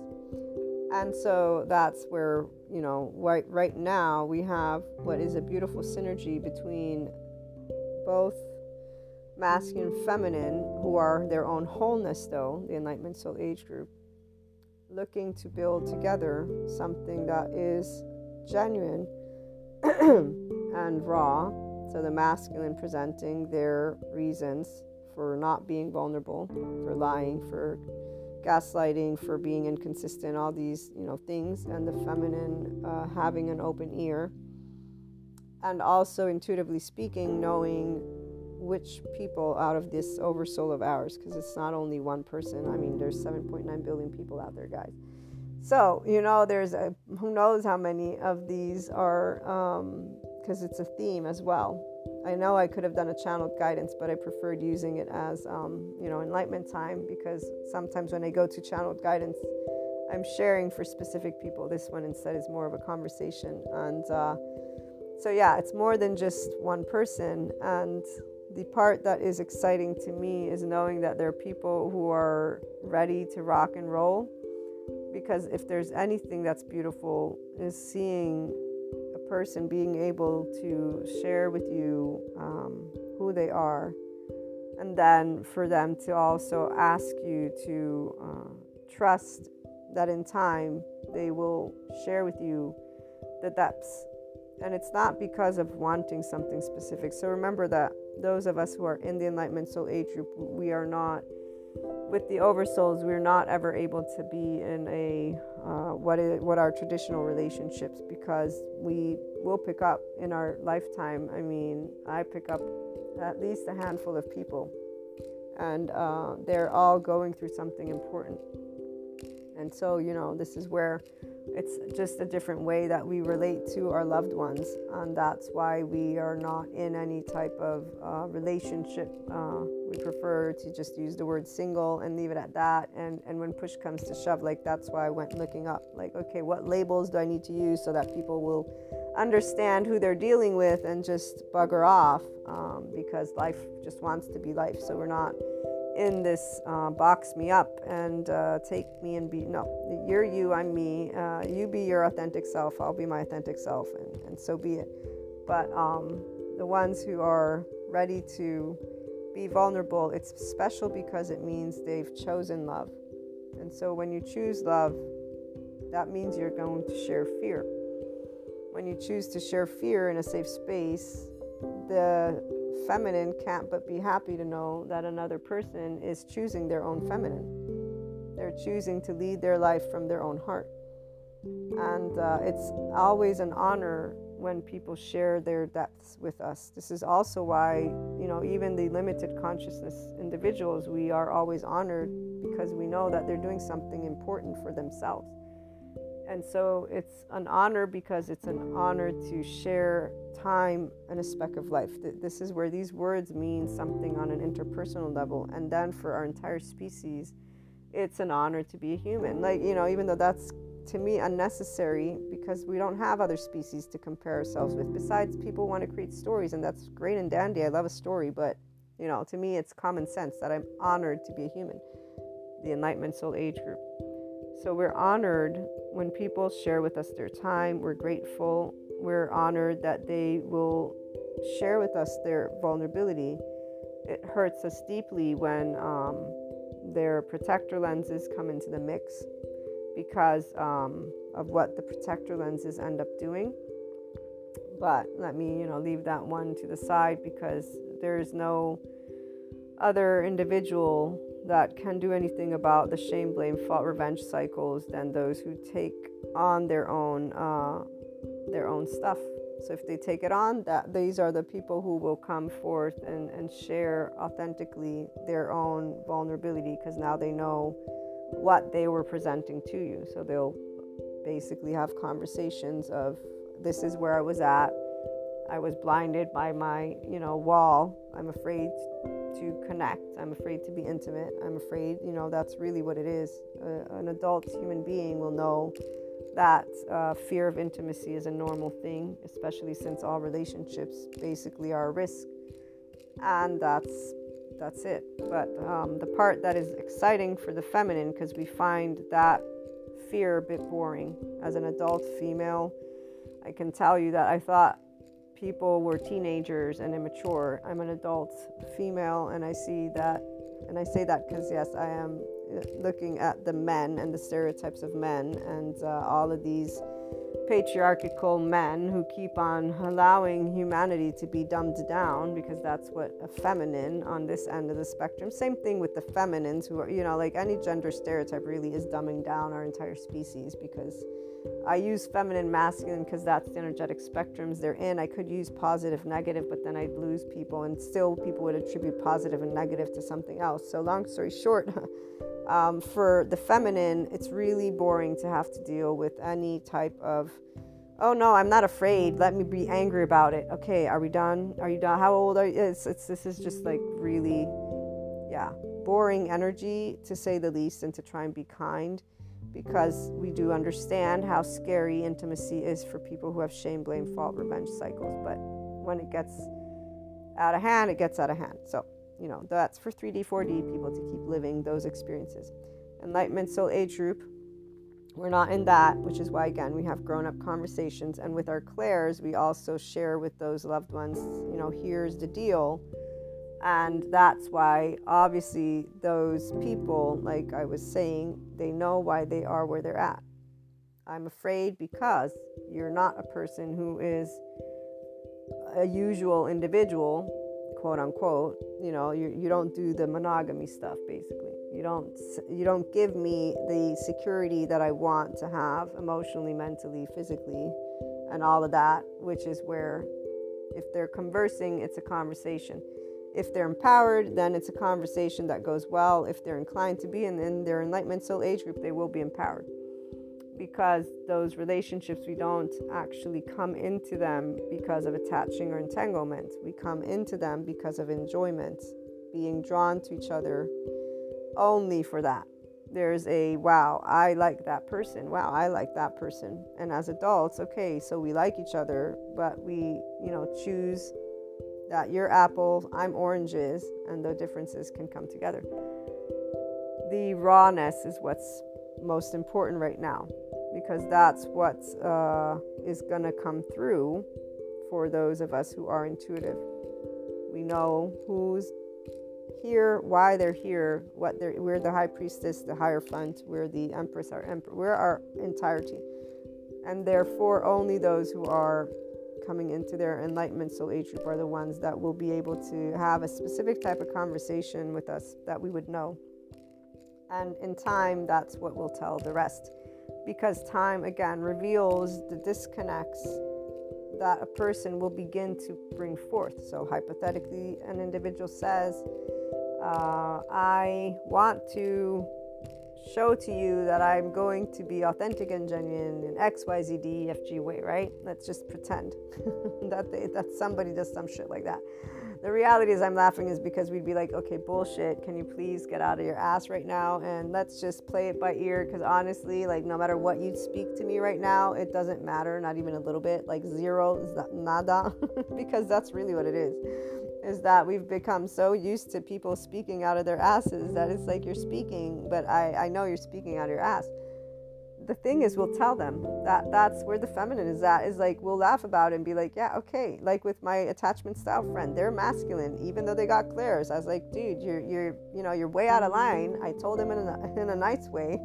And so that's where, you know, right, right now we have what is a beautiful synergy between both masculine and feminine, who are their own wholeness, though, the Enlightenment Soul Age group, looking to build together something that is genuine and raw. So the masculine presenting their reasons for not being vulnerable, for lying, for gaslighting, for being inconsistent, all these you know things, and the feminine uh, having an open ear, and also intuitively speaking, knowing which people out of this oversoul of ours, because it's not only one person. I mean, there's 7.9 billion people out there, guys. So you know, there's a who knows how many of these are, because um, it's a theme as well I know I could have done a channeled guidance, but I preferred using it as, um, you know, enlightenment time because sometimes when I go to channeled guidance, I'm sharing for specific people. This one instead is more of a conversation. And uh, so, yeah, it's more than just one person. And the part that is exciting to me is knowing that there are people who are ready to rock and roll. Because if there's anything that's beautiful, is seeing person being able to share with you um, who they are, and then for them to also ask you to uh, trust that in time they will share with you the depths. And it's not because of wanting something specific. So remember that those of us who are in the Enlightenment Soul Age group, we are not with the oversouls, we're not ever able to be in a uh, what is what are traditional relationships because we will pick up in our lifetime. I mean, I pick up at least a handful of people, and uh, they're all going through something important. And so, you know, this is where it's just a different way that we relate to our loved ones. And that's why we are not in any type of uh, relationship. We prefer to just use the word single and leave it at that. And, and when push comes to shove, like that's why I went looking up, like, okay, what labels do I need to use so that people will understand who they're dealing with and just bugger off um, because life just wants to be life. So we're not in this uh, box me up and uh, take me and be no you're you i'm me uh, you be your authentic self i'll be my authentic self and, and so be it but um, the ones who are ready to be vulnerable it's special because it means they've chosen love and so when you choose love that means you're going to share fear when you choose to share fear in a safe space the feminine can't but be happy to know that another person is choosing their own feminine. They're choosing to lead their life from their own heart. And uh, it's always an honor when people share their depths with us. This is also why, you know, even the limited consciousness individuals, we are always honored because we know that they're doing something important for themselves. And so it's an honor because it's an honor to share time and a speck of life. This is where these words mean something on an interpersonal level. And then for our entire species, it's an honor to be a human. Like, you know, even though that's to me unnecessary because we don't have other species to compare ourselves with. Besides, people want to create stories, and that's great and dandy. I love a story, but, you know, to me, it's common sense that I'm honored to be a human. The Enlightenment Soul Age group. So we're honored when people share with us their time. We're grateful. We're honored that they will share with us their vulnerability. It hurts us deeply when um, their protector lenses come into the mix because um, of what the protector lenses end up doing. But let me, you know, leave that one to the side because there's no other individual that can do anything about the shame, blame, fault, revenge cycles than those who take on their own uh, their own stuff. So if they take it on, that these are the people who will come forth and, and share authentically their own vulnerability because now they know what they were presenting to you. So they'll basically have conversations of this is where I was at. I was blinded by my, you know, wall. I'm afraid to connect. I'm afraid to be intimate. I'm afraid, you know, that's really what it is. Uh, an adult human being will know that uh, fear of intimacy is a normal thing, especially since all relationships basically are a risk. And that's that's it. But um, the part that is exciting for the feminine, because we find that fear a bit boring. As an adult female, I can tell you that I thought people were teenagers and immature. I'm an adult female, and I see that, and I say that because, yes, I am uh, looking at the men and the stereotypes of men and uh, all of these patriarchal men who keep on allowing humanity to be dumbed down because that's what a feminine on this end of the spectrum. Same thing with the feminines who are, you know, like any gender stereotype really is dumbing down our entire species because I use feminine, masculine because that's the energetic spectrums they're in. I could use positive, negative, but then I'd lose people, and still people would attribute positive and negative to something else. So, long story short, um, for the feminine, it's really boring to have to deal with any type of, oh no, I'm not afraid. Let me be angry about it. Okay, are we done? Are you done? How old are you? It's, it's this is just like really, yeah, boring energy to say the least, and to try and be kind because we do understand how scary intimacy is for people who have shame, blame, fault, revenge cycles. But when it gets out of hand, it gets out of hand. So, you know, that's for 3D, 4D people to keep living those experiences. Enlightenment Soul Age Group, we're not in that, which is why, again, we have grown up conversations. And with our clairs, we also share with those loved ones, you know, here's the deal and that's why, obviously, those people, like I was saying, they know why they are where they're at. I'm afraid because you're not a person who is a usual individual, quote unquote. You know, you, you don't do the monogamy stuff, basically. You don't you don't give me the security that I want to have emotionally, mentally, physically, and all of that, which is where if they're conversing, it's a conversation if they're empowered, then it's a conversation that goes well. If they're inclined to be in, in their enlightenment soul age group, they will be empowered. Because those relationships, we don't actually come into them because of attaching or entanglement. We come into them because of enjoyment, being drawn to each other only for that. There's a wow, I like that person. Wow, I like that person. And as adults, okay, so we like each other, but we, you know, choose that you're apples, I'm oranges, and the differences can come together. The rawness is what's most important right now because that's what uh, is going to come through for those of us who are intuitive. We know who's here, why they're here, what they're. We're the high priestess, the hierophant. We're the empress, our emperor. We're our entirety, and therefore only those who are coming into their enlightenment soul age group are the ones that will be able to have a specific type of conversation with us that we would know. And in time, that's what will tell the rest. Because time, again, reveals the disconnects that a person will begin to bring forth. So, hypothetically, an individual says, uh, I want to show to you that I'm going to be authentic and genuine in X, Y, Z, D, E, F, G way, right? Let's just pretend that they, that somebody does some shit like that. The reality is, I'm laughing is because we'd be like, okay, bullshit. Can you please get out of your ass right now and let's just play it by ear? Because honestly, like, no matter what you speak to me right now, it doesn't matter, not even a little bit. Like zero, nada, because that's really what it is is that we've become so used to people speaking out of their asses that it's like you're speaking, but I, I know you're speaking out of your ass. The thing is, we'll tell them that that's where the feminine is at. Is like we'll laugh about it and be like, yeah, okay. Like with my attachment style friend, they're masculine, even though they got clairs. I was like, dude, you're you're you know you're way out of line. I told him in a, in a nice way,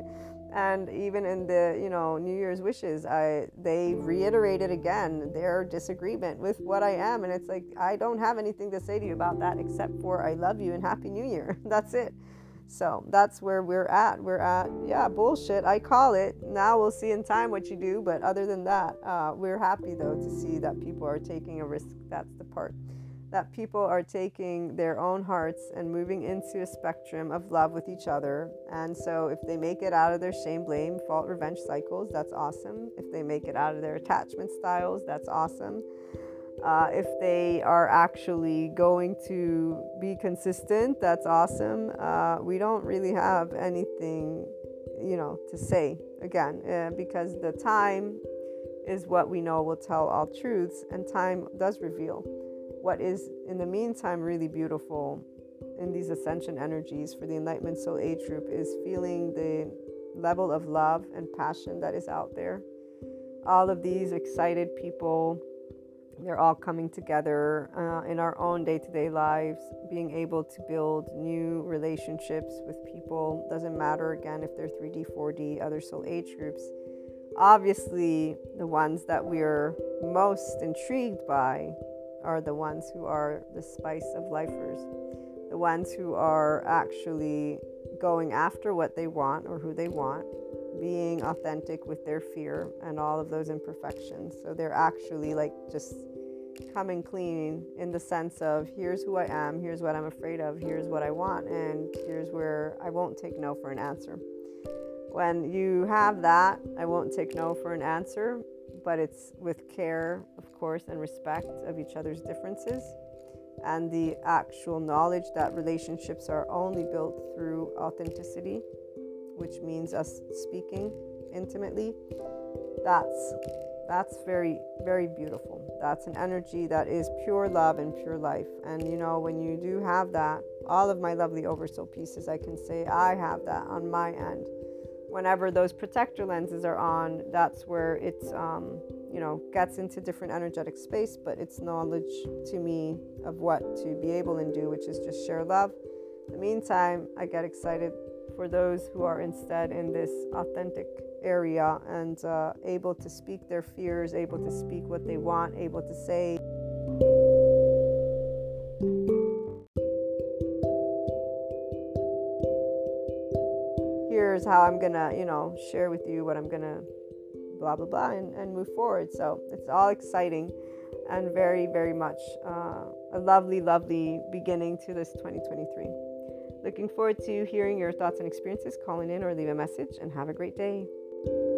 and even in the you know new year's wishes i they reiterated again their disagreement with what i am and it's like i don't have anything to say to you about that except for i love you and happy new year that's it so that's where we're at we're at yeah bullshit i call it now we'll see in time what you do but other than that uh, we're happy though to see that people are taking a risk that's the part that people are taking their own hearts and moving into a spectrum of love with each other. And so, if they make it out of their shame, blame, fault, revenge cycles, that's awesome. If they make it out of their attachment styles, that's awesome. Uh, if they are actually going to be consistent, that's awesome. Uh, we don't really have anything, you know, to say again uh, because the time is what we know will tell all truths, and time does reveal what is, in the meantime, really beautiful in these ascension energies for the Enlightenment Soul Age group is feeling the level of love and passion that is out there. All of these excited people, they're all coming together uh, in our own day to day lives, being able to build new relationships with people. Doesn't matter again if they're 3D, 4D, other soul age groups. Obviously, the ones that we're most intrigued by are the ones who are the spice of lifers, the ones who are actually going after what they want or who they want, being authentic with their fear and all of those imperfections. So they're actually like just coming clean in the sense of here's who I am, here's what I'm afraid of, here's what I want, and here's where I won't take no for an answer. When you have that, I won't take no for an answer, but it's with care, of course, and respect of each other's differences, and the actual knowledge that relationships are only built through authenticity, which means us speaking intimately. That's that's very very beautiful. That's an energy that is pure love and pure life. And you know, when you do have that, all of my lovely oversoul pieces, I can say I have that on my end whenever those protector lenses are on, that's where it's, um, you know, gets into different energetic space, but it's knowledge to me of what to be able and do, which is just share love. In the meantime, I get excited for those who are instead in this authentic area and uh, able to speak their fears, able to speak what they want, able to say. here's how I'm gonna, you know, share with you what I'm gonna blah blah blah and, and move forward. So it's all exciting and very, very much uh, a lovely, lovely beginning to this 2023. Looking forward to hearing your thoughts and experiences. Calling in or leave a message and have a great day. Thank you.